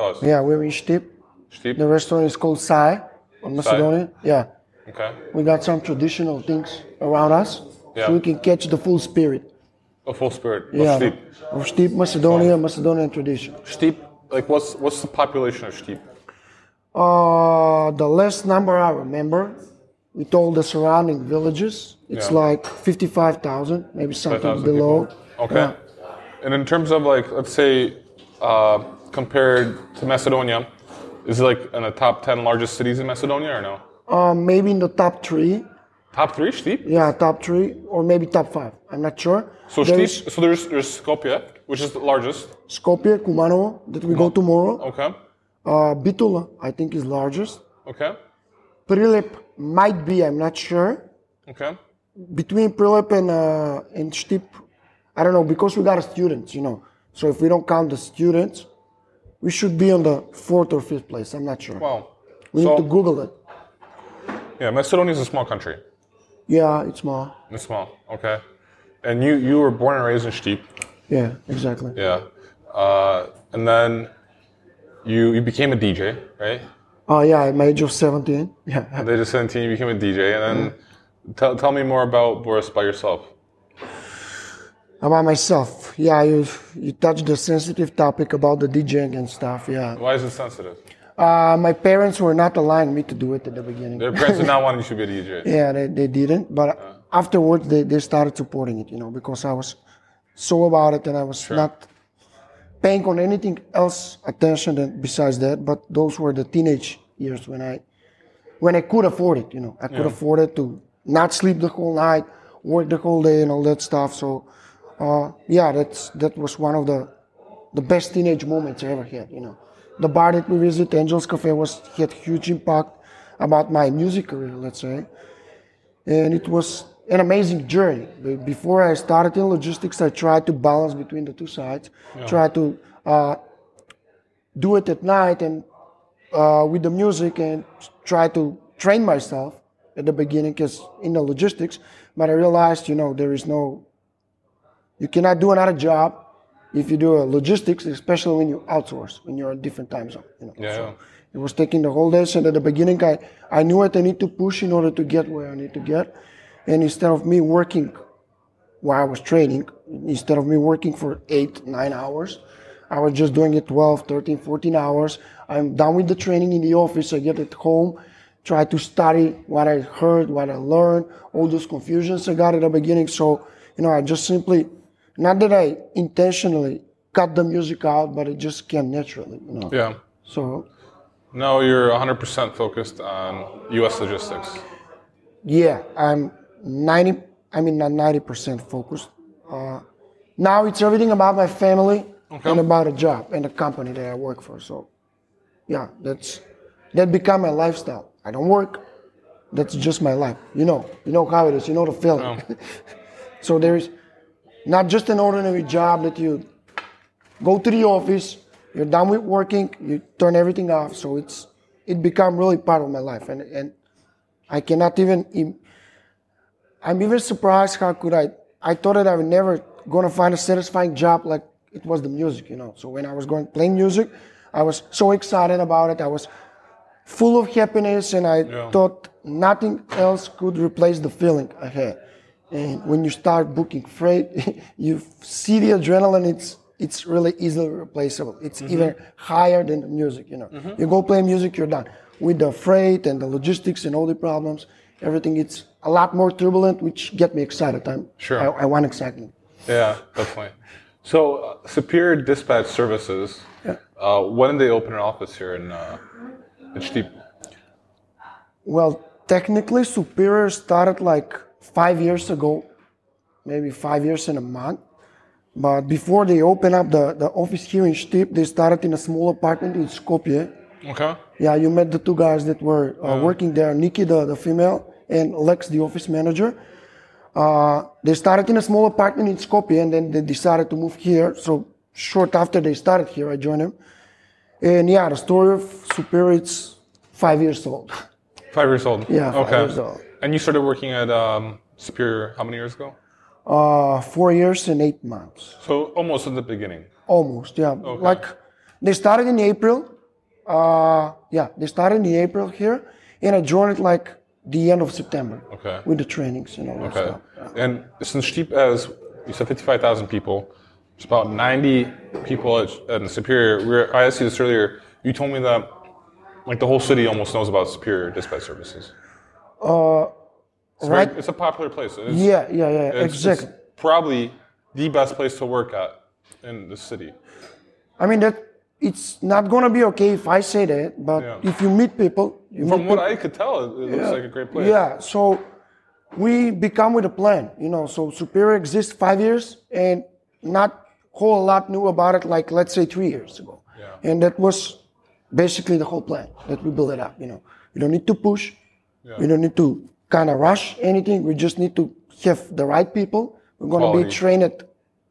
us. Yeah, we're in Stip. Steep. The restaurant is called Sai on Macedonia. Yeah. Okay. We got some traditional things around us. Yeah. So we can catch the full spirit. A full spirit. of Yeah. Stip. Of Stip, Macedonia, Macedonian tradition. Stip. Like what's what's the population of Stip? Uh, the last number I remember, with all the surrounding villages, it's Yeah. like 55,000, maybe something 5,000 below. people. Okay. Yeah. And in terms of like, let's say, uh, compared to Macedonia, is it like in the top ten largest cities in Macedonia or no? Uh, maybe in the top three. Top three, Stip. Yeah, top three, or maybe top five. I'm not sure. So There's Stip. So there's there's Skopje, which is the largest. Skopje, Kumanovo, that we go tomorrow. Okay. Uh, Bitola, I think, is largest. Okay. Prilep might be, I'm not sure. Okay. Between Prilep and, uh, and Stip, I don't know, because we got students, you know. So if we don't count the students, we should be on the fourth or fifth place. I'm not sure. Wow. we need to Google it. yeah, Macedonia is a small country. Yeah, it's small. It's small. Okay. And you you were born and raised in Stip. Yeah, exactly. Yeah. Uh, and then you you became a DJ, right? Oh, yeah, at my age of 17. Yeah. At the age of 17, you became a DJ. And then tell, tell me more about Boris by yourself. About myself, yeah, you you touched the sensitive topic about the DJing and stuff. Yeah, Why is it sensitive? uh, my parents were not allowing me to do it at the beginning. Their parents did not want you to be a DJ. Yeah, they, they didn't, but afterwards they, they started supporting it. You know, because I was so about it and I was not paying on anything else attention than besides that. But those were the teenage years when I when I could afford it. You know, I could afford it to not sleep the whole night, work the whole day, and all that stuff. So, uh, yeah, that's that was one of the the best teenage moments I ever had. You know, the bar that we visited, Angels Cafe, was had huge impact about my music career. Let's say, and it was an amazing journey. Before I started in logistics, I tried to balance between the two sides. Try to uh, do it at night and uh, with the music and try to train myself at the beginning because in the logistics but i realized you know there is no you cannot do another job if you do a logistics especially when you outsource when you're in different time zone you know Yeah, So it was taking the whole day and at the beginning i i knew what i need to push in order to get where i need to get and instead of me working while i was training instead of me working for eight nine hours I was just doing it 12, 13, 14 hours. I'm done with the training in the office. I get at home, try to study what I heard, what I learned, all those confusions I got at the beginning. So, you know, I just simply, not that I intentionally cut the music out, but it just came naturally, you know. Yeah. So, No, you're 100% focused on U.S. logistics. yeah, I'm 90, I mean, not 90% focused. Uh, now it's everything about my family and about a job and a company that I work for. So, yeah, that's that become my lifestyle. I don't work. That's just my life. You know, you know how it is. You know the feeling. so there is not just an ordinary job that you go to the office, you're done with working, you turn everything off. So it's it become really part of my life, and and I cannot even. im- even surprised how could I. I thought that I would never gonna find a satisfying job like it was the music, you know. So when I was going playing music, I was so excited about it. I was full of happiness, and I Yeah. thought nothing else could replace the feeling I had. And when you start booking freight, you see the adrenaline. It's it's really easily replaceable. It's even higher than the music. You know, you go play music, you're done. With the freight and the logistics and all the problems, everything it's a lot more turbulent, which get me excited. I'm Sure. I, I want excitement. Yeah, definitely. So, uh, Superior Dispatch Services, Yeah. uh, when did they open an office here in, uh, in? Well, technically, Superior started like five years ago, maybe five years and a month. But before they opened up the, the office here in Stip, they started in a small apartment in Skopje. Okay. Yeah, you met the two guys that were uh, working there, Nikki, the, the female, and Lex, the office manager. Uh, they started in a small apartment in Skopje, and then they decided to move here. So short after they started here, I joined them. And yeah, the story of Superior, it's five years old. Five years old. Yeah, okay. years old. And you started working at um, Superior how many years ago? Uh, four years and eight months. So almost at the beginning. Almost, yeah. Like They started in April. Uh, yeah, they started in April here, and I joined like the end of September Okay. with the trainings and all that Okay. stuff. And since Stip has, you said 55,000 people, it's about 90 people at, at Superior. We were, I asked you this earlier. You told me that like the whole city almost knows about Superior Dispatch Services. Uh, it's very- Right. it's a popular place. It's, Yeah, yeah, yeah, it's- exactly. It's probably the best place to work at in the city. I mean that it's not gonna be okay if I say that, but Yeah. if you meet people, you From meet what people, I could tell, it, it looks like a great place. Yeah, so we become with a plan, you know. So Superior exists five years, and not whole lot knew about it like let's say three years ago, Yeah. and that was basically the whole plan that we built it up. You know, you don't need to push, we don't need to kind of rush anything. We just need to have the right people. We're gonna be trained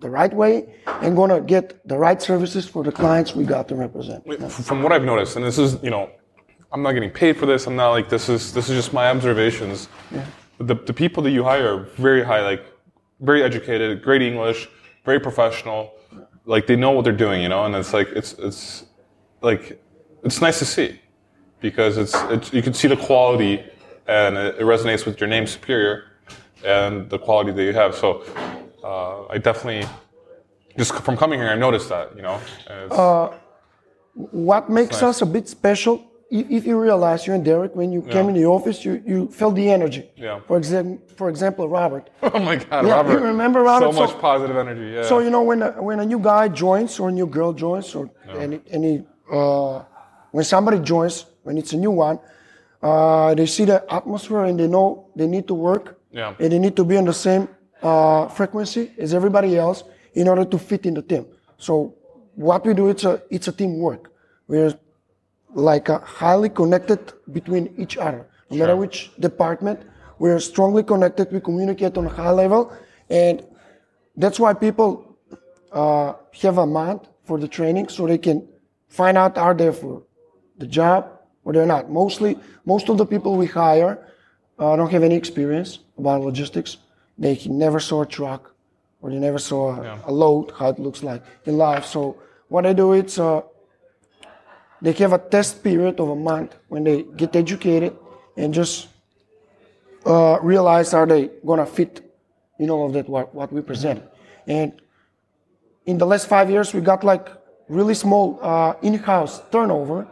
the right way and gonna get the right services for the clients we got to represent. Wait, From what I've noticed, and this is, you know, I'm not getting paid for this. I'm not like this is this is just my observations. Yeah. The, the people that you hire are very high, like very educated, great English, very professional. Like they know what they're doing, you know, and it's like it's it's like it's nice to see because it's, it's you can see the quality and it, resonates with your name superior and the quality that you have. So uh, I definitely just from coming here, I noticed that, you know. it's- what makes nice. us a bit special if, if you realize you and derek when you came in the office you, you felt the energy Yeah. for example for example robert Oh my God, Yeah, Robert! you remember Robert? So much positive energy. Yeah. so you know when a, when a new guy joins or a new girl joins or any, any uh, when somebody joins when it's a new one uh, they see the atmosphere and they know they need to work Yeah. and they need to be on the same uh, frequency as everybody else in order to fit in the team so what we do it's a it's a teamwork we're like highly connected between each other. No matter which department, we're strongly connected. We communicate on a high level, and that's why people uh, have a month for the training, so they can find out are they for the job or they're not. Mostly, most of the people we hire uh, don't have any experience about logistics. They never saw a truck or they never saw a, a load, how it looks like in life. So what I do is. Uh, they have a test period of a month when they get educated and just uh, realize are they gonna fit in all of that what, what we presented. And in the last five years, we got like really small uh, in-house turnover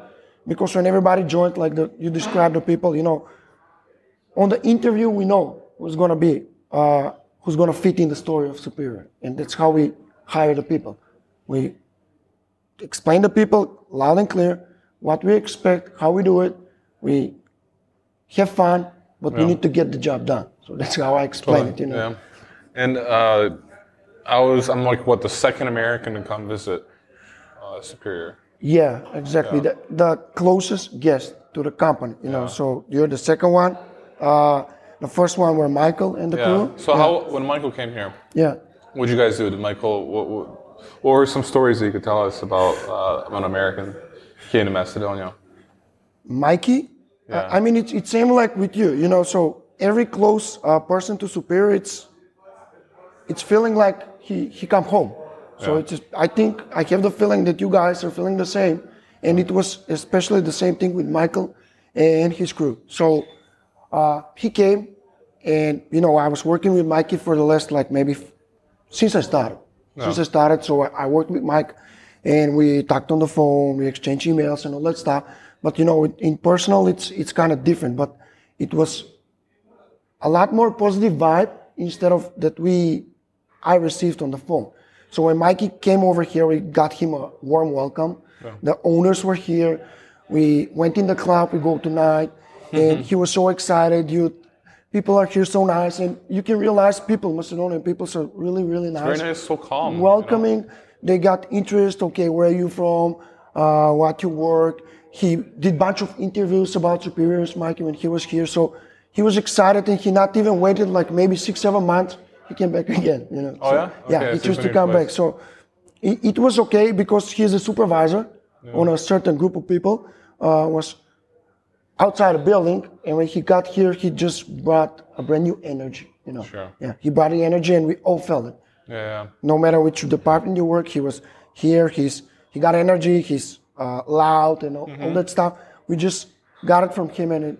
because when everybody joined, like the, you described the people, you know, on the interview we know who's gonna be, uh, who's gonna fit in the story of Superior, and that's how we hire the people. We explain to people loud and clear what we expect, how we do it. We have fun, but we need to get the job done. So that's how I explain it. You know. Yeah. And uh, I was, I'm like, what, the second American to come visit uh, Superior. Yeah, exactly. The, the closest guest to the company. You know. So you're the second one. Uh, the first one were Michael and the Yeah. crew. So how, when Michael came here, Yeah. what did you guys do? Did Michael, what, what, what were some stories that you could tell us about uh, an American came to Macedonia? Mikey. Yeah. I mean, it's, it's same like with you, you know. So every close uh, person to superior, it's it's feeling like he he come home. So Yeah. it's just, I think I have the feeling that you guys are feeling the same, and it was especially the same thing with Michael and his crew. So uh, he came, and you know I was working with Mikey for the last like maybe f- since I started. Since I started, so I, I worked with Mike, and we talked on the phone, we exchanged emails and all that stuff. But you know, in personal, it's it's kind of different. But it was a lot more positive vibe instead of that we I received on the phone. So when Mikey came over here, we got him a warm welcome. The owners were here. We went in the club. We go tonight, and he was so excited. You, people are here so nice, and you can realize people, Macedonian people, are really really nice Very nice, so calm. you know? welcoming. They got interest. Okay, where are you from? Uh, what you work? He did bunch of interviews about superiors, Mikey, when he was here. So he was excited, and he not even waited like maybe six, seven months. He came back again. You know. Oh, So, yeah? yeah. Okay, He so chose to come here back. So it, it was okay because he's a supervisor on a certain group of people. Uh, was outside the building, and when he got here, he just brought a brand new energy. You know. Sure. Yeah. He brought the energy, and we all felt it Yeah, yeah. no matter which department you work, he was here. He's he got energy. He's uh, loud and all, Mm-hmm. all that stuff. We just got it from him, and it,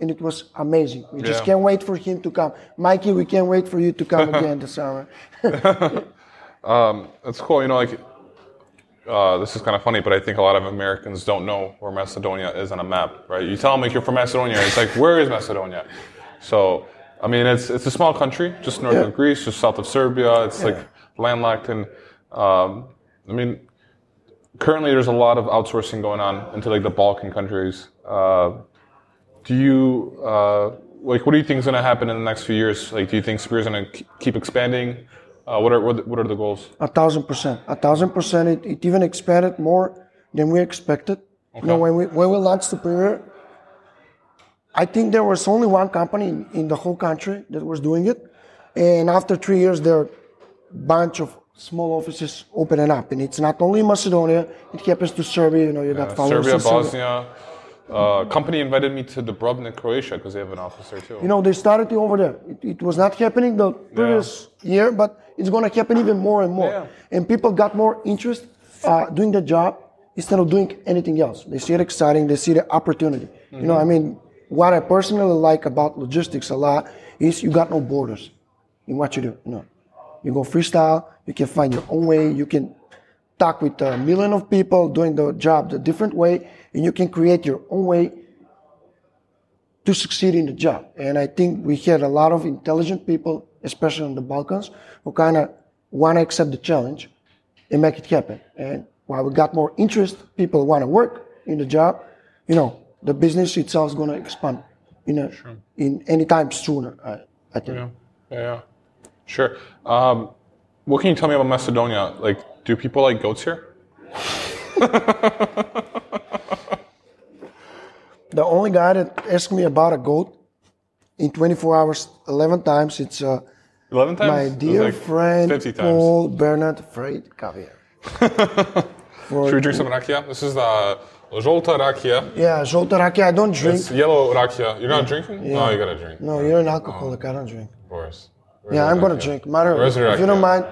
and it was amazing. We just can't wait for him to come. Mikey, we can't wait for you to come again this summer. Um, that's cool. You know, like uh, this is kind of funny, but I think a lot of Americans don't know where Macedonia is on a map, right? You tell them like you're from Macedonia, it's like where is Macedonia? So, I mean, it's it's a small country, just north of Greece, just south of Serbia. It's like landlocked, and um, I mean, currently there's a lot of outsourcing going on into like the Balkan countries. Uh, do you uh, like what do you think is going to happen in the next few years? Like, do you think Superior is going to keep expanding? Uh, what are what, what are the goals? A thousand percent. A thousand percent. It, it even expanded more than we expected. You know, when we when we launched Superior, I think there was only one company in, in the whole country that was doing it, and after three years, there are a bunch of small offices opening up, and it's not only in Macedonia. It happens to Serbia. You know, you got followers Serbia, Serbia. Bosnia. Uh, company invited me to Dubrovnik, Croatia, because they have an office there too. You know, they started it over there. It, it was not happening the previous year, but it's going to happen even more and more. Yeah. And people got more interest uh, doing the job instead of doing anything else. They see it exciting. They see the opportunity. You know, I mean, what I personally like about logistics a lot is you got no borders in what you do. You know, you go freestyle. You can find your own way. You can talk with a million of people doing the job the different way, and you can create your own way to succeed in the job. And I think we had a lot of intelligent people, especially in the Balkans, who kind of want to accept the challenge and make it happen. And while we got more interest, people want to work in the job, you know, the business itself is going to expand in a, in any time sooner, I, I think. Yeah, yeah, yeah. Sure. Um, what can you tell me about Macedonia? Like, do people like goats here? The only guy that asked me about a goat in 24 hours, 11 times, it's uh, Eleven times. my dear like friend. Paul Bernard Freight Caviar. Should we drink some rakia? This is the Zolta rakia. Yeah, Zolta Rakia, I don't drink. It's yellow rakia. You're not drinking? No, you gotta drink. No, you're an alcoholic. I don't drink. Of course. Where's Yeah, I'm gonna rakia? drink. Matter Where's if you don't mind,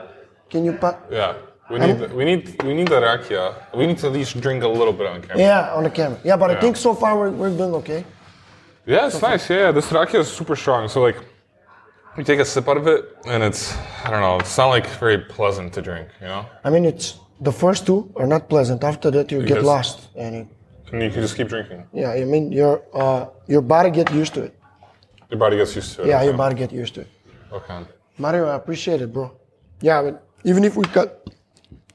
can you pa- Yeah. We need, the, we need we need the rakia. We need to at least drink a little bit on camera. Yeah, on the camera. Yeah, but I think so far we're, we're doing okay. Yeah, it's nice. Yeah, this rakia is super strong. So like, you take a sip out of it, and it's I don't know. It's not like very pleasant to drink. You know, I mean, it's the first two are not pleasant. After that, you get Because- lost, and it, and you can just keep drinking. yeah, I mean, your uh, your body get used to it. Your body gets used to it. Yeah, okay. your body get used to it. Okay. Mario, I appreciate it, bro. Yeah, but even if we cut,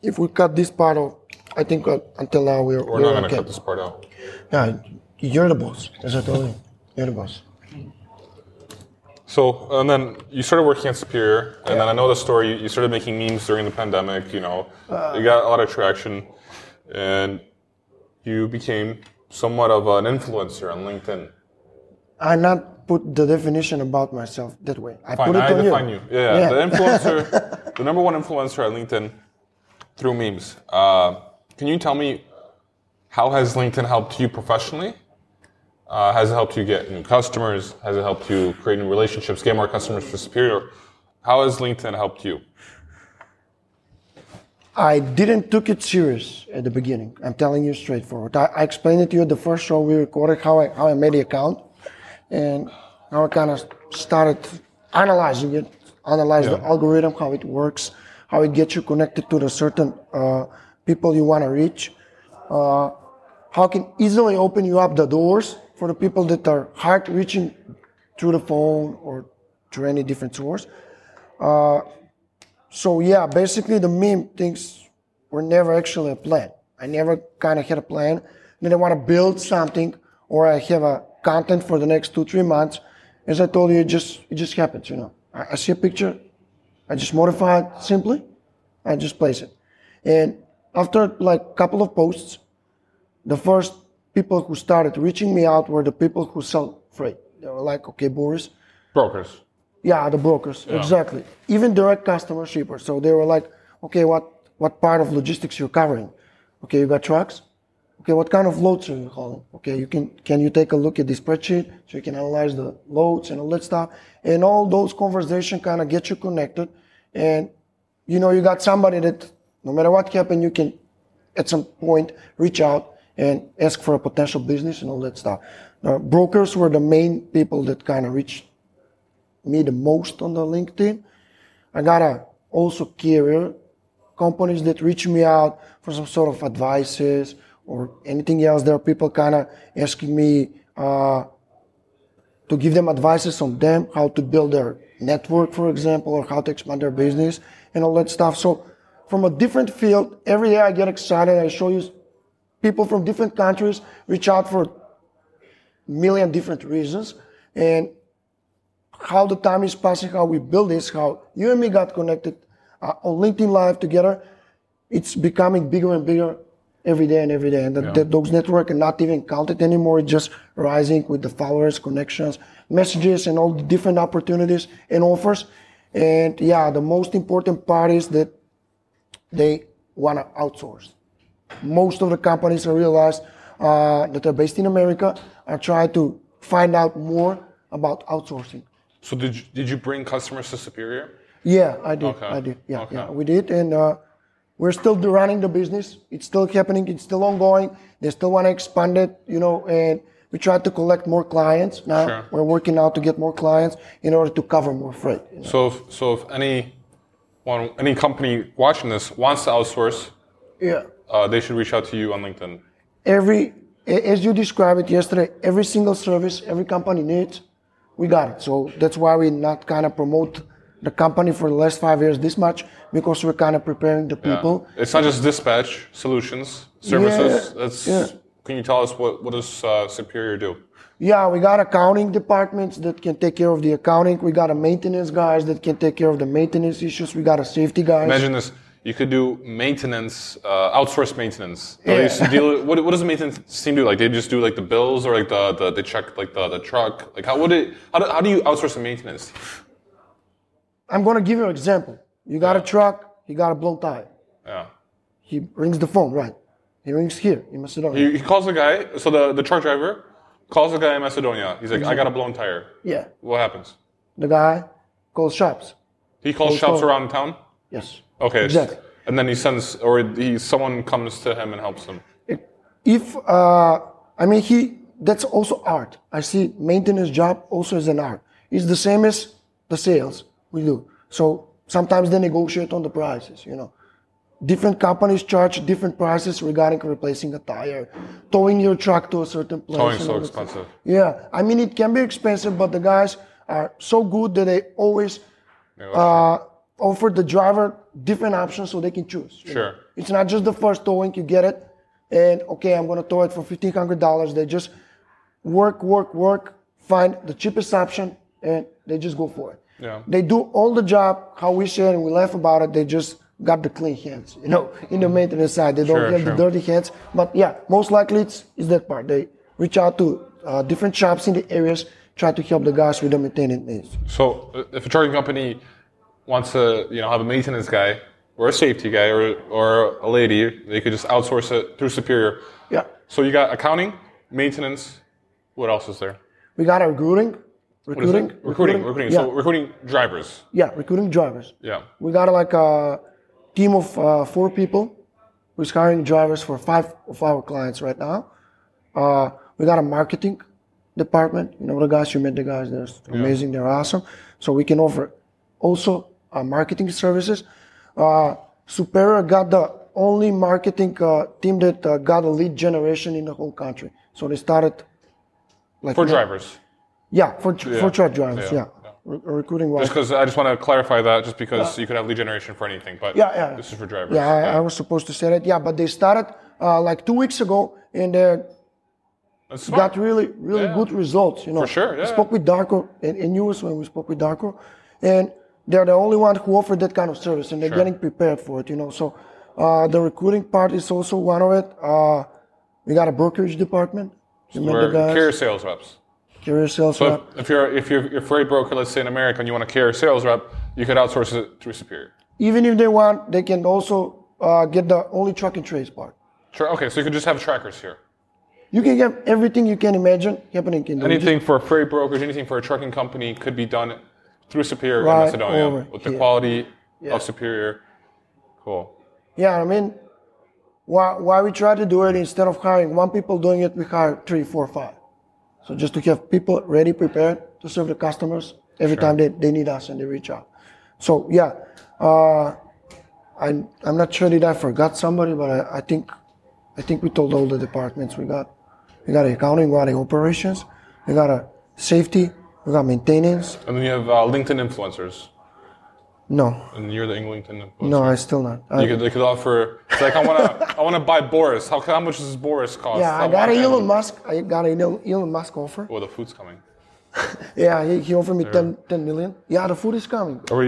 if we cut this part of, I think uh, until now we're We're we're not gonna okay. cut this part out. Yeah, you're the boss, as I told you. You're the boss. So, and then you started working at Superior, and then I know the story. You started making memes during the pandemic. You know, you got a lot of traction, and you became somewhat of an influencer on LinkedIn. I not put the definition about myself that way. I Fine, put it I on define you. you. Yeah, yeah. Yeah. the influencer, the number one influencer at LinkedIn through memes. Uh, can you tell me how has LinkedIn helped you professionally? Uh, has it helped you get new customers? Has it helped you create new relationships, get more customers for Superior? How has LinkedIn helped you? I didn't took it serious at the beginning. I'm telling you straightforward. I, I explained it to you the first show we recorded how I how I made the account, and how I kind of started analyzing it, analyze the algorithm, how it works, how it gets you connected to the certain uh, people you want to reach, uh, how can easily open you up the doors for the people that are hard reaching through the phone or through any different source. So yeah, basically the meme things were never actually a plan. I never kind of had a plan. Then I want to build something, or I have a content for the next two three months. As I told you, it just it just happens. You know, I, I see a picture, I just modify it simply, I just place it, and after like a couple of posts, the first people who started reaching me out were the people who sell freight. They were like, okay, Boris, Brokers. yeah, the brokers, exactly. Even direct customer shippers. So they were like, okay, what, what part of logistics you're covering? Okay, you got trucks? Okay, what kind of loads are you hauling? Okay, you can, can you take a look at the spreadsheet so you can analyze the loads and all that stuff? And all those conversations kind of get you connected. And, you know, you got somebody that no matter what happened, you can at some point reach out and ask for a potential business and all that stuff. Uh, brokers were the main people that kind of reached me the most on the LinkedIn. I got a also carrier companies that reach me out for some sort of advices or anything else. There are people kind of asking me uh, to give them advices on them, how to build their network, for example, or how to expand their business and all that stuff. So from a different field, every day I get excited. I show you people from different countries reach out for a million different reasons. And how the time is passing, how we build this, how you and me got connected uh, on LinkedIn Live together, it's becoming bigger and bigger every day and every day. And the, Yeah. those network are not even counted anymore. It's just rising with the followers, connections, messages, and all the different opportunities and offers. And yeah, the most important part is that they want to outsource. Most of the companies I realized uh, that are based in America are trying to find out more about outsourcing. So did you, did you bring customers to Superior? Yeah, I did. Okay. I did. Yeah, Okay. yeah, we did, and uh, we're still running the business. It's still happening. It's still ongoing. They still want to expand it, you know, and we try to collect more clients. Now Sure. we're working out to get more clients in order to cover more freight. you know. So if, so if any one any company watching this wants to outsource, Yeah. uh, they should reach out to you on LinkedIn. Every, as you described it yesterday, every single service every company needs, we got it. So that's why we not kind of promote the company for the last five years this much because we're kind of preparing the Yeah. people. It's not just dispatch solutions services. Yeah, That's yeah. can you tell us what what does uh, Superior do? Yeah, we got accounting departments that can take care of the accounting. We got a maintenance guys that can take care of the maintenance issues. We got a safety guys. Imagine this. You could do maintenance, uh, outsource maintenance. Yeah. deal what, what does the maintenance team do? Like they just do like the bills or like the, the they check like the, the truck. Like how would it? How do, how do you outsource the maintenance? I'm gonna give you an example. You got a truck, he got a blown tire. Yeah. He rings the phone, right? He rings here in Macedonia. He, he calls the guy. So the, the truck driver calls the guy in Macedonia. He's like, I got a blown tire. yeah. What happens? The guy calls shops. He calls Calls shops phone. around town. Yes. Okay. Exactly. And then he sends, or he someone comes to him and helps him. If uh, I mean he, that's also art. I see maintenance job also as an art. It's the same as the sales we do. So sometimes they negotiate on the prices. You know, different companies charge different prices regarding replacing a tire, towing your truck to a certain place. Towing so expensive. Yeah, I mean it can be expensive, but the guys are so good that they always Yeah, uh, offer the driver different options so they can choose. you know. Sure. It's not just the first towing, you get it, and okay, I'm gonna tow it for fifteen hundred dollars. They just work, work, work, find the cheapest option, and they just go for it. Yeah. They do all the job how we say it, and we laugh about it. They just got the clean hands, you know, in the maintenance side. They don't Sure, have sure. the dirty hands. But yeah, most likely it's, it's that part. They reach out to uh, different shops in the areas, try to help the guys with the maintenance needs. So uh, if a trucking company wants to, you know, have a maintenance guy or a safety guy or, or a lady, they could just outsource it through Superior. Yeah. So you got accounting, maintenance. What else is there? We got a recruiting. Recruiting. Recruiting. Recruiting. Yeah. So recruiting drivers. yeah, recruiting drivers. Yeah. We got like a team of uh, four people who's hiring drivers for five of our clients right now. Uh, we got a marketing department. You know the guys, you met the guys. They're amazing. They're awesome. So we can offer also uh, marketing services. Uh, Superior got the only marketing uh, team that uh, got a lead generation in the whole country. So they started like For drivers. Yeah, for for truck drivers. Yeah, Yeah, yeah. Re- recruiting wise. Just because I just want to clarify that, just because you could have lead generation for anything, but Yeah, yeah. this is for drivers. Yeah, I, I was supposed to say that. Yeah, but they started uh, like two weeks ago, and they got really, really Yeah. good results. You know, For sure, We yeah. spoke with Darko, and, and you was when we spoke with Darko, and they're the only one who offer that kind of service, and they're Sure. getting prepared for it. You know, so uh, the recruiting part is also one of it. Uh, we got a brokerage department. The We're guys. carrier sales reps. Carrier sales So rep. if, if you're if you're a freight broker, let's say in America, and you want a carrier sales rep, you could outsource it through Superior. Even if they want, they can also uh, get the only truck and trace part. Sure. Okay, so you could just have trackers here. You can get everything you can imagine happening in the Anything for a freight brokerage, anything for a trucking company could be done through Superior Right in Macedonia with the quality Yeah. of Superior. Cool. Yeah, I mean, why, why we try to do it instead of hiring one people doing it, we hire three, four, five. So just to have people ready, prepared to serve the customers every time they, they need us and they reach out. So yeah, uh, I, I'm not sure that I forgot somebody, but I, I think I think we told all the departments we got. We got accounting, we got operations, we got a safety, we got maintenance. And then you have uh, LinkedIn influencers, No, and you're the influencer. no, I still not. I, You could, they could offer. It's like I want to. I want to buy Boris. How, how much does Boris cost? yeah, I want got an him. Elon Musk. I got an Elon Musk offer. Oh, the food's coming. Yeah, he, he offered me 10, 10 million. Yeah, the food is coming. Are we?